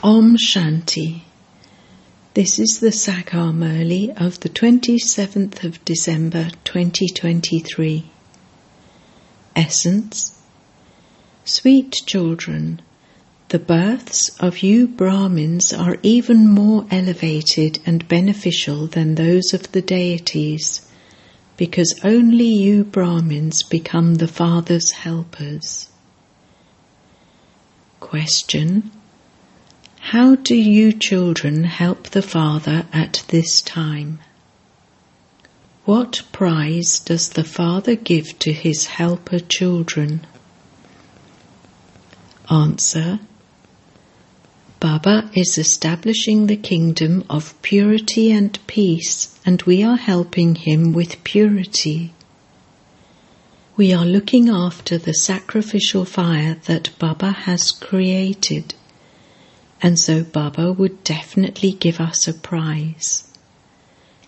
Om Shanti. This is the Sakar Murli of the 27th of December 2023. Essence Sweet children, the births of you Brahmins are even more elevated and beneficial than those of the deities, because only you Brahmins become the Father's helpers. Question How do you children help the Father at this time? What prize does the Father give to his helper children? Answer Baba is establishing the kingdom of purity and peace, and we are helping him with purity. We are looking after the sacrificial fire that Baba has created, and so Baba would definitely give us a prize.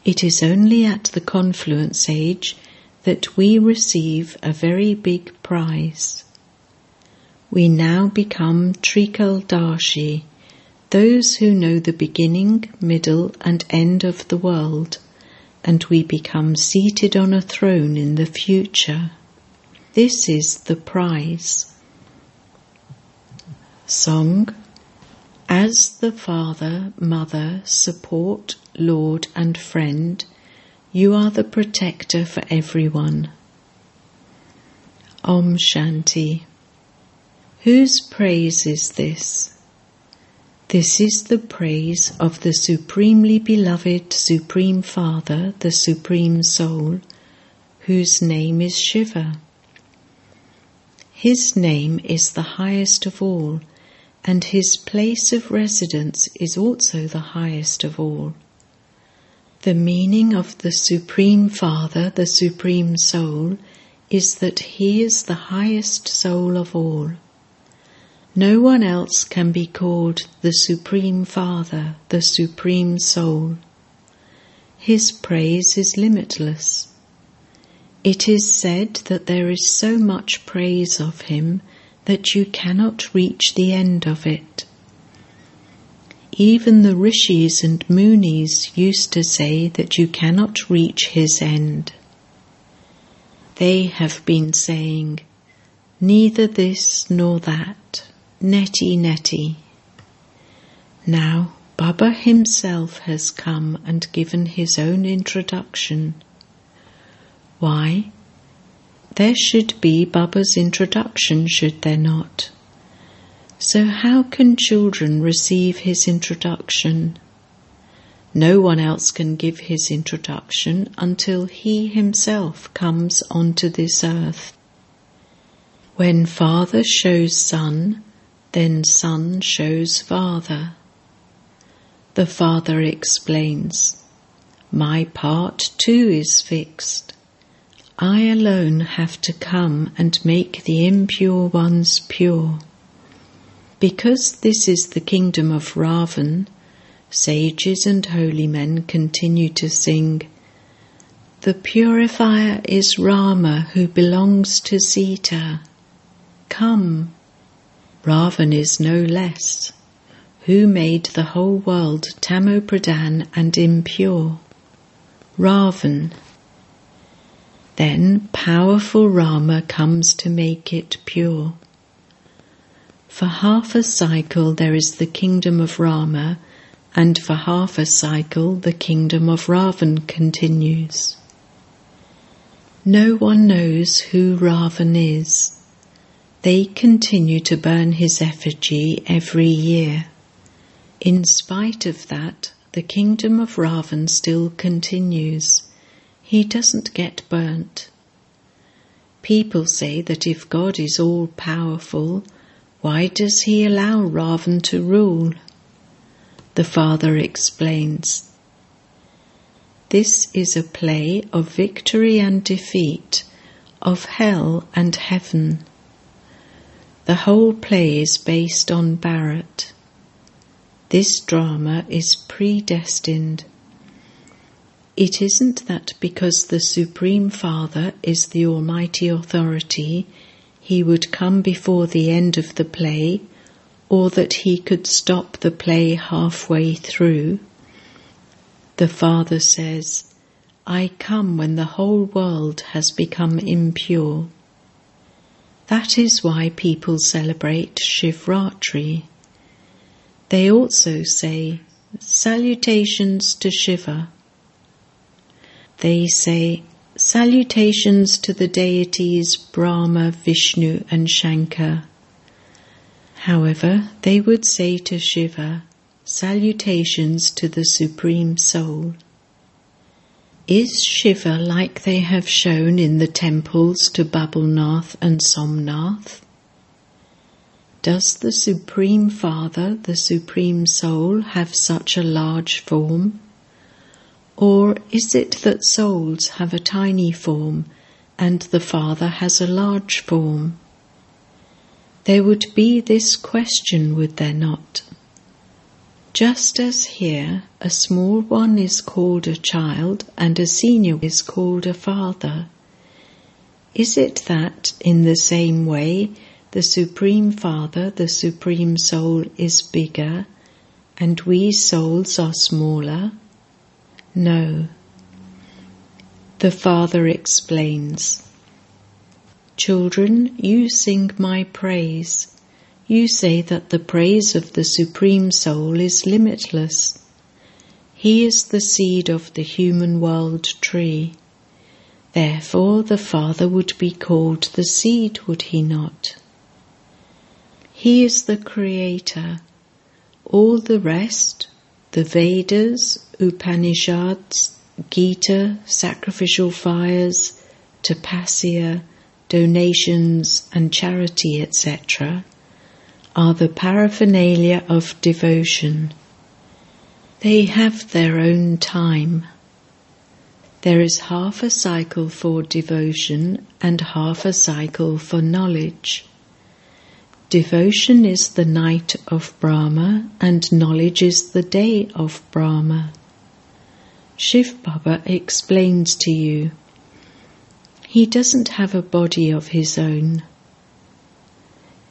It is only at the confluence age that we receive a very big prize. We now become Trikaldarshi, those who know the beginning, middle, and end of the world, and we become seated on a throne in the future. This is the prize. Song As the father, mother, support, lord, and friend, you are the protector for everyone. Om Shanti. Whose praise is this? This is the praise of the supremely beloved Supreme Father, the Supreme Soul, whose name is Shiva. His name is the highest of all, and his place of residence is also the highest of all. The meaning of the Supreme Father, the Supreme Soul, is that he is the highest soul of all. No one else can be called the Supreme Father, the Supreme Soul. His praise is limitless. It is said that there is so much praise of him that you cannot reach the end of it. Even the rishis and munis used to say that you cannot reach his end. They have been saying, neither this nor that Neti Neti. Now Baba himself has come and given his own introduction. Why? There should be Baba's introduction, should there not? So, how can children receive his introduction? No one else can give his introduction until he himself comes onto this earth. When Father shows Son, then Son shows Father. The Father explains, My part too is fixed. I alone have to come and make the impure ones pure. Because this is the kingdom of Ravan, sages and holy men continue to sing, The purifier is Rama who belongs to Sita. Come, Ravan is no less. Who made the whole world tamopradhan and impure? Ravan. Then powerful Rama comes to make it pure. For half a cycle there is the kingdom of Rama, and for half a cycle the kingdom of Ravan continues. No one knows who Ravan is. They continue to burn his effigy every year. In spite of that, the kingdom of Ravan still continues. He doesn't get burnt. People say that if God is all powerful, why does he allow Ravan to rule? The father explains. This is a play of victory and defeat, of hell and heaven. The whole play is based on Bharat. This drama is predestined. It isn't that because the Supreme Father is the Almighty Authority, he would come before the end of the play, or that he could stop the play halfway through. The Father says, I come when the whole world has become impure. That is why people celebrate Shivratri. They also say, Salutations to Shiva. They say, Salutations to the deities Brahma, Vishnu, and Shankar. However, they would say to Shiva, Salutations to the Supreme Soul. Is Shiva like they have shown in the temples to Babulnath and Somnath? Does the Supreme Father, the Supreme Soul, have such a large form? Or is it that souls have a tiny form and the Father has a large form? There would be this question, would there not? Just as here a small one is called a child and a senior is called a father, is it that in the same way the Supreme Father, the Supreme Soul, is bigger and we souls are smaller? No. The Father explains Children, you sing my praise. You say that the praise of the Supreme Soul is limitless. He is the seed of the human world tree. Therefore, the Father would be called the seed, would he not? He is the Creator. All the rest, the Vedas, Upanishads, Gita, sacrificial fires, tapasya, donations, and charity, etc., are the paraphernalia of devotion. They have their own time. There is half a cycle for devotion and half a cycle for knowledge. Devotion is the night of Brahma and knowledge is the day of Brahma. Shiv Baba explains to you. He doesn't have a body of his own.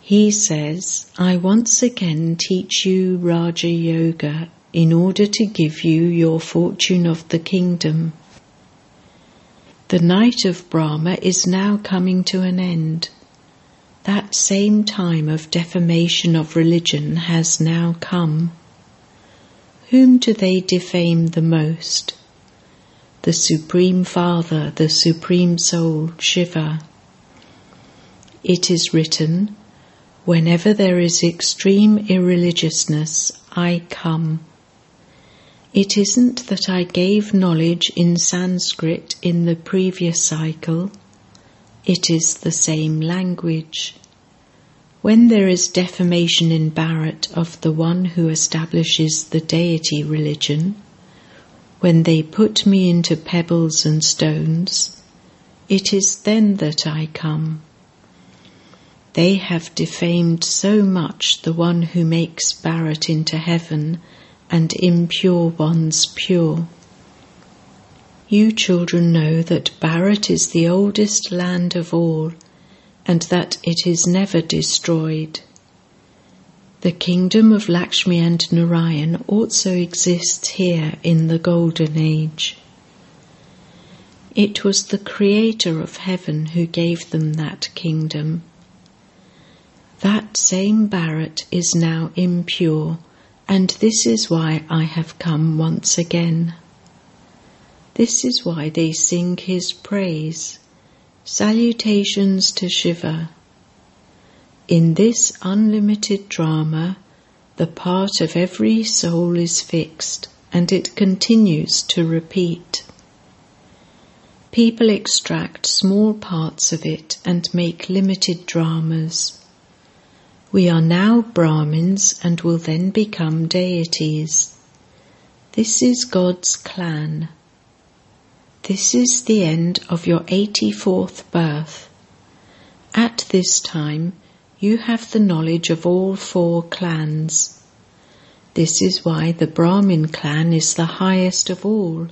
He says, I once again teach you Raja Yoga in order to give you your fortune of the kingdom. The night of Brahma is now coming to an end that same time of defamation of religion has now come. Whom do they defame the most? The Supreme Father, the Supreme Soul, Shiva. It is written, Whenever there is extreme irreligiousness, I come. It isn't that I gave knowledge in Sanskrit in the previous cycle it is the same language. When there is defamation in Bharat of the one who establishes the deity religion, when they put me into pebbles and stones, it is then that I come. They have defamed so much the one who makes Bharat into heaven and impure ones pure. You children know that Bharat is the oldest land of all and that it is never destroyed. The kingdom of Lakshmi and Narayan also exists here in the Golden Age. It was the Creator of heaven who gave them that kingdom. That same Bharat is now impure, and this is why I have come once again. This is why they sing his praise. Salutations to Shiva. In this unlimited drama, the part of every soul is fixed and it continues to repeat. People extract small parts of it and make limited dramas. We are now Brahmins and will then become deities. This is God's clan. This is the end of your 84th birth. At this time, you have the knowledge of all four clans. This is why the Brahmin clan is the highest of all.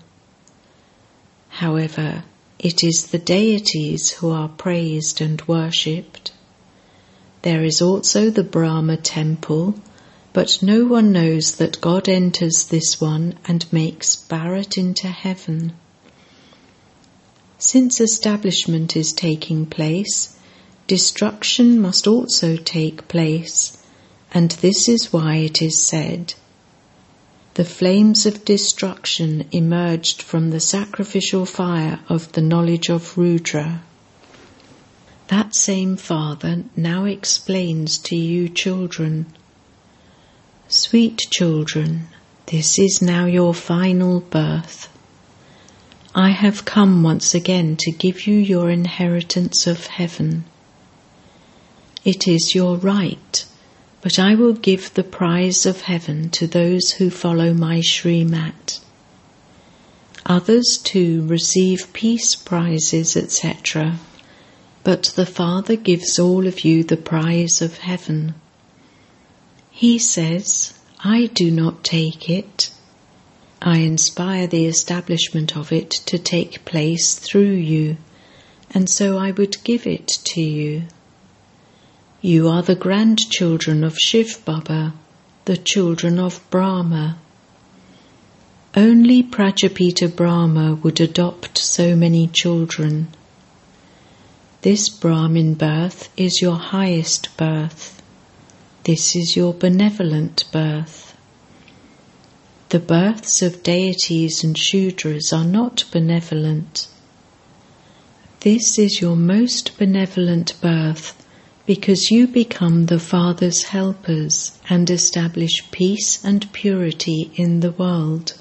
However, it is the deities who are praised and worshipped. There is also the Brahma temple, but no one knows that God enters this one and makes Bharat into heaven. Since establishment is taking place, destruction must also take place, and this is why it is said, the flames of destruction emerged from the sacrificial fire of the knowledge of Rudra. That same Father now explains to you children Sweet children, this is now your final birth. I have come once again to give you your inheritance of heaven. It is your right, but I will give the prize of heaven to those who follow my Srimat. Others too receive peace prizes, etc., but the Father gives all of you the prize of heaven. He says, I do not take it. I inspire the establishment of it to take place through you, and so I would give it to you. You are the grandchildren of Shiv Baba, the children of Brahma. Only Prajapita Brahma would adopt so many children. This Brahmin birth is your highest birth. This is your benevolent birth. The births of deities and Shudras are not benevolent. This is your most benevolent birth because you become the Father's helpers and establish peace and purity in the world.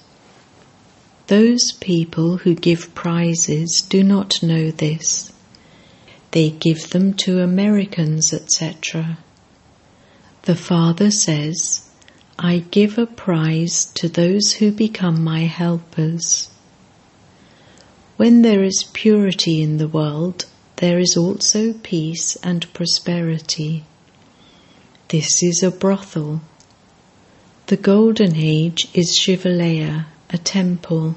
Those people who give prizes do not know this. They give them to Americans, etc. The Father says, I give a prize to those who become my helpers. When there is purity in the world, there is also peace and prosperity. This is a brothel. The golden age is Shivalaya, a temple.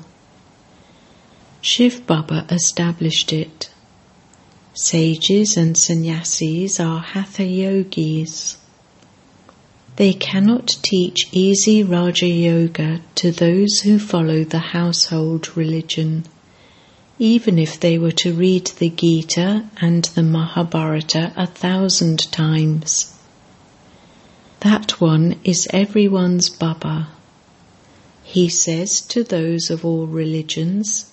Shiv Baba established it. Sages and sannyasis are hatha yogis. They cannot teach easy Raja Yoga to those who follow the household religion, even if they were to read the Gita and the Mahabharata a thousand times. That one is everyone's Baba. He says to those of all religions,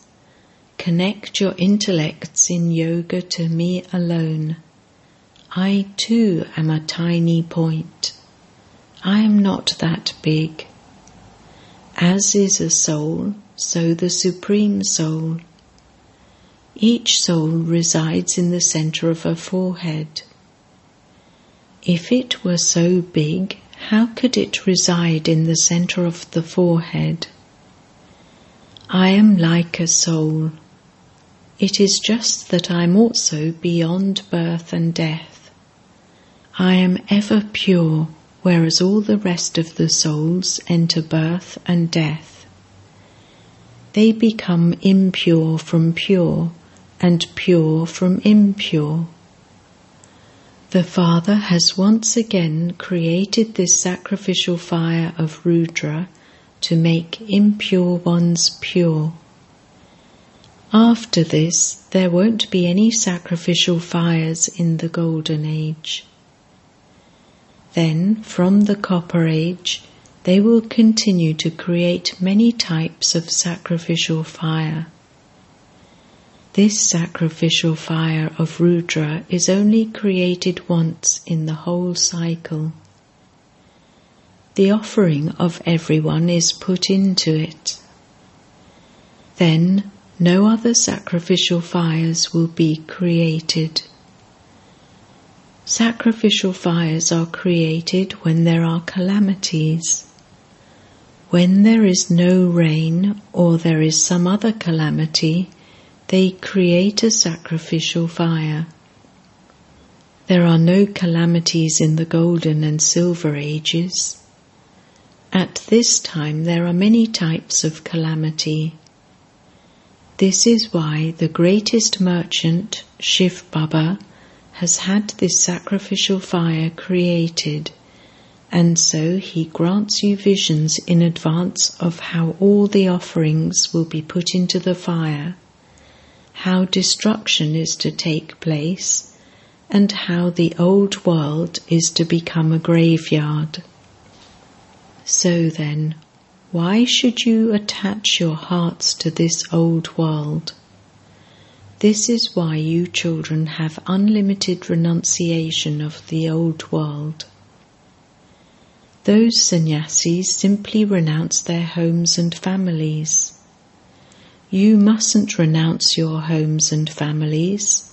Connect your intellects in yoga to me alone. I too am a tiny point. I am not that big. As is a soul, so the Supreme Soul. Each soul resides in the center of a forehead. If it were so big, how could it reside in the center of the forehead? I am like a soul. It is just that I am also beyond birth and death. I am ever pure whereas all the rest of the souls enter birth and death. They become impure from pure and pure from impure. The Father has once again created this sacrificial fire of Rudra to make impure ones pure. After this, there won't be any sacrificial fires in the Golden Age. Then, from the Copper Age, they will continue to create many types of sacrificial fire. This sacrificial fire of Rudra is only created once in the whole cycle. The offering of everyone is put into it. Then no other sacrificial fires will be created. Sacrificial fires are created when there are calamities. When there is no rain or there is some other calamity, they create a sacrificial fire. There are no calamities in the golden and silver ages. At this time there are many types of calamity. This is why the greatest merchant, Shiv Baba, has had this sacrificial fire created, and so he grants you visions in advance of how all the offerings will be put into the fire, how destruction is to take place, and how the old world is to become a graveyard. So then, why should you attach your hearts to this old world? This is why you children have unlimited renunciation of the old world. Those sannyasis simply renounce their homes and families. You mustn't renounce your homes and families.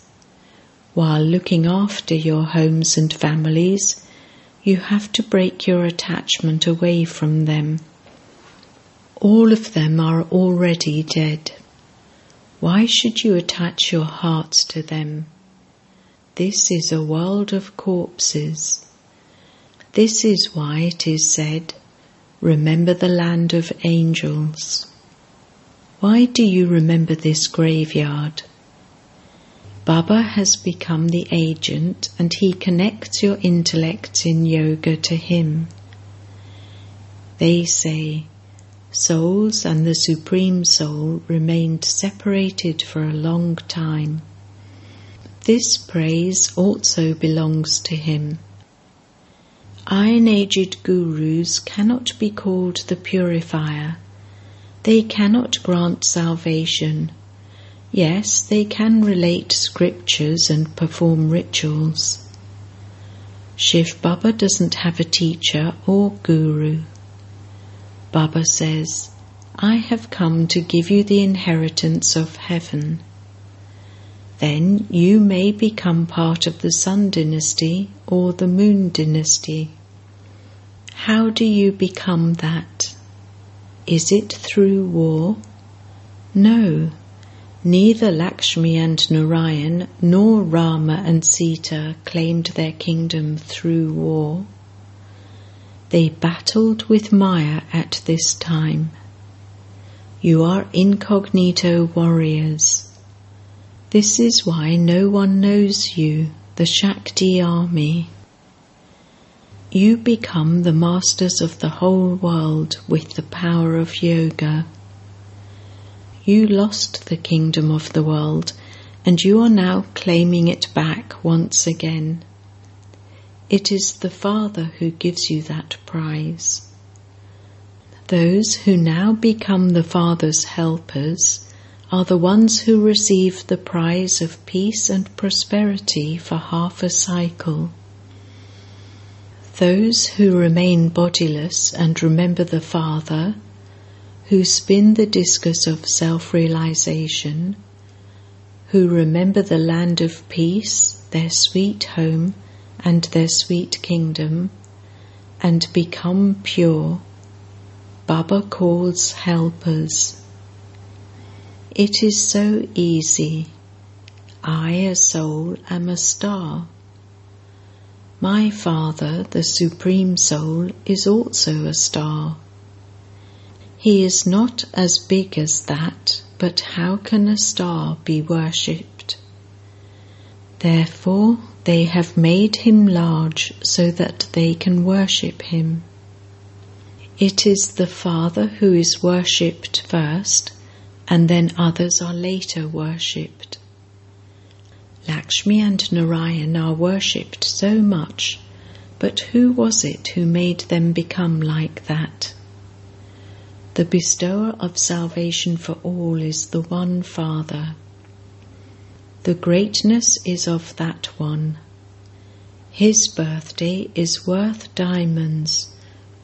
While looking after your homes and families, you have to break your attachment away from them. All of them are already dead. Why should you attach your hearts to them? This is a world of corpses. This is why it is said, Remember the land of angels. Why do you remember this graveyard? Baba has become the agent and he connects your intellects in yoga to him. They say, souls and the Supreme Soul remained separated for a long time. This praise also belongs to him. Iron aged gurus cannot be called the purifier. They cannot grant salvation. Yes, they can relate scriptures and perform rituals. Shiv Baba doesn't have a teacher or guru. Baba says, I have come to give you the inheritance of heaven. Then you may become part of the Sun dynasty or the Moon dynasty. How do you become that? Is it through war? No, neither Lakshmi and Narayan nor Rama and Sita claimed their kingdom through war. They battled with Maya at this time. You are incognito warriors. This is why no one knows you, the Shakti army. You become the masters of the whole world with the power of yoga. You lost the kingdom of the world and you are now claiming it back once again. It is the Father who gives you that prize. Those who now become the Father's helpers are the ones who receive the prize of peace and prosperity for half a cycle. Those who remain bodiless and remember the Father, who spin the discus of self realization, who remember the land of peace, their sweet home, and their sweet kingdom and become pure, Baba calls helpers. It is so easy. I, a soul, am a star. My Father, the Supreme Soul, is also a star. He is not as big as that, but how can a star be worshipped? Therefore, they have made him large so that they can worship him. It is the Father who is worshipped first, and then others are later worshipped. Lakshmi and Narayan are worshipped so much, but who was it who made them become like that? The bestower of salvation for all is the one Father. The greatness is of that one. His birthday is worth diamonds,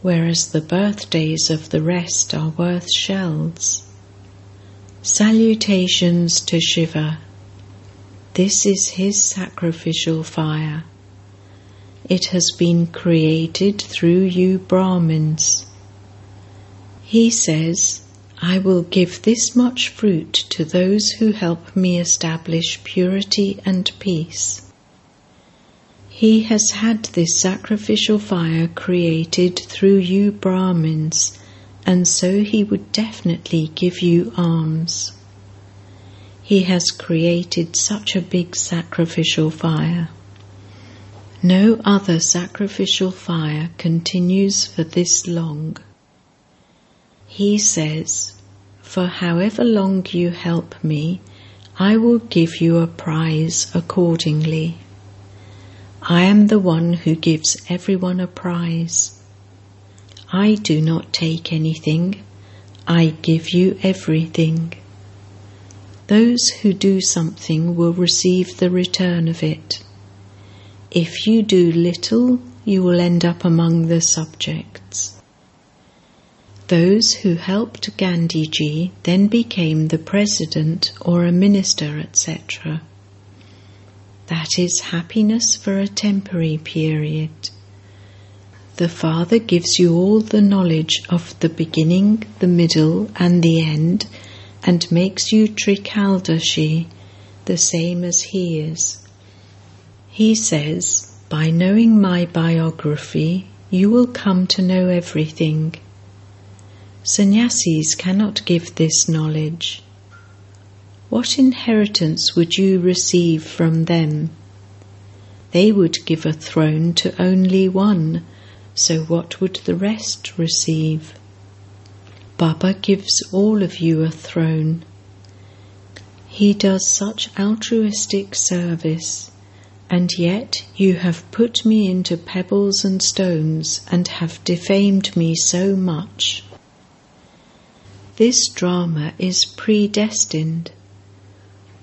whereas the birthdays of the rest are worth shells. Salutations to Shiva. This is his sacrificial fire. It has been created through you Brahmins. He says, I will give this much fruit to those who help me establish purity and peace. He has had this sacrificial fire created through you Brahmins, and so he would definitely give you alms. He has created such a big sacrificial fire. No other sacrificial fire continues for this long. He says, For however long you help me, I will give you a prize accordingly. I am the one who gives everyone a prize. I do not take anything, I give you everything. Those who do something will receive the return of it. If you do little, you will end up among the subjects. Those who helped Gandhiji then became the president or a minister, etc. That is happiness for a temporary period. The Father gives you all the knowledge of the beginning, the middle, and the end, and makes you Trikaldarshi, the same as He is. He says, By knowing my biography, you will come to know everything. Sannyasis cannot give this knowledge. What inheritance would you receive from them? They would give a throne to only one, so what would the rest receive? Baba gives all of you a throne. He does such altruistic service, and yet you have put me into pebbles and stones and have defamed me so much. This drama is predestined.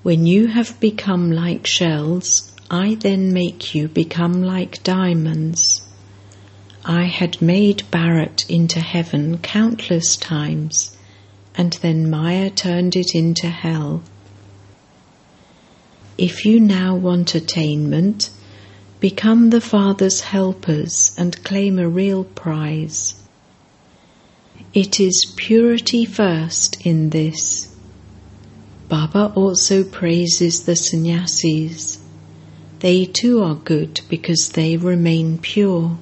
When you have become like shells, I then make you become like diamonds. I had made Bharat into heaven countless times, and then Maya turned it into hell. If you now want attainment, become the Father's helpers and claim a real prize. It is purity first in this. Baba also praises the sannyasis. They too are good because they remain pure.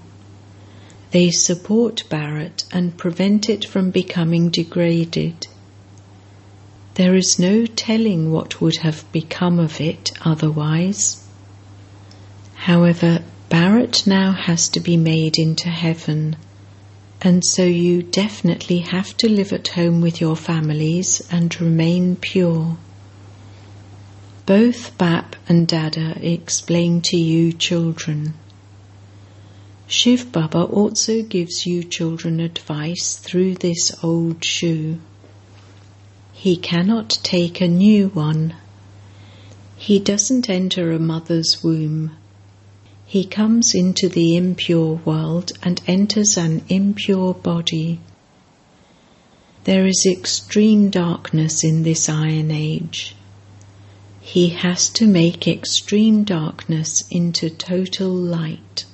They support Bharat and prevent it from becoming degraded. There is no telling what would have become of it otherwise. However, Bharat now has to be made into heaven and so you definitely have to live at home with your families and remain pure. Both Bap and Dada explain to you children. Shiv Baba also gives you children advice through this old shoe. He cannot take a new one. He doesn't enter a mother's womb he comes into the impure world and enters an impure body. There is extreme darkness in this iron age. He has to make extreme darkness into total light.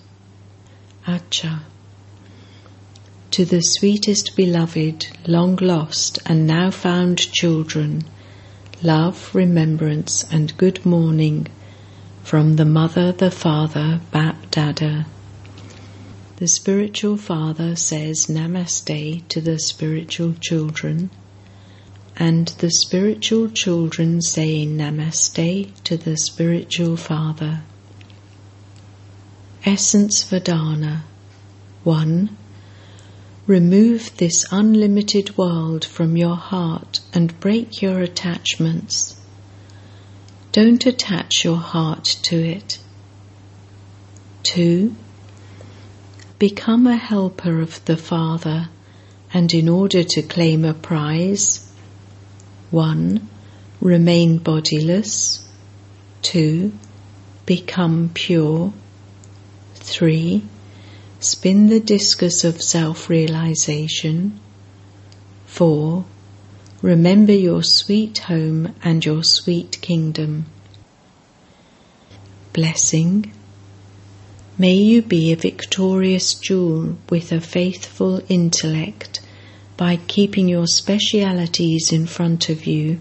Acha. To the sweetest beloved, long lost and now found children, love, remembrance, and good morning from the Mother, the Father, Bap Dada. The spiritual father says Namaste to the spiritual children, and the spiritual children say Namaste to the spiritual father. Essence Vedana 1. Remove this unlimited world from your heart and break your attachments. Don't attach your heart to it. 2. Become a helper of the Father, and in order to claim a prize, 1. Remain bodiless. 2. Become pure. 3. Spin the discus of self realization. 4. Remember your sweet home and your sweet kingdom. Blessing. May you be a victorious jewel with a faithful intellect by keeping your specialities in front of you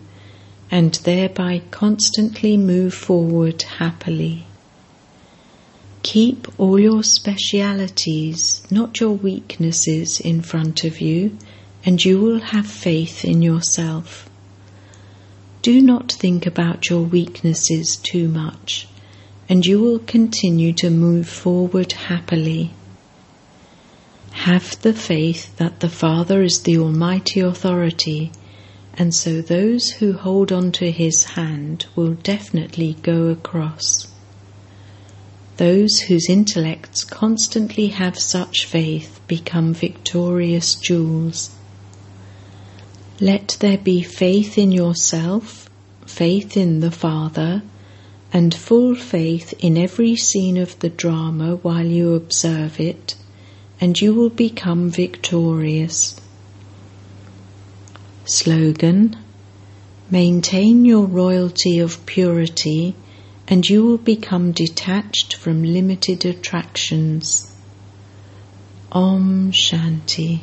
and thereby constantly move forward happily. Keep all your specialities, not your weaknesses, in front of you and you will have faith in yourself. Do not think about your weaknesses too much, and you will continue to move forward happily. Have the faith that the Father is the Almighty Authority, and so those who hold on to His hand will definitely go across. Those whose intellects constantly have such faith become victorious jewels. Let there be faith in yourself, faith in the Father, and full faith in every scene of the drama while you observe it, and you will become victorious. Slogan Maintain your royalty of purity and you will become detached from limited attractions. Om Shanti.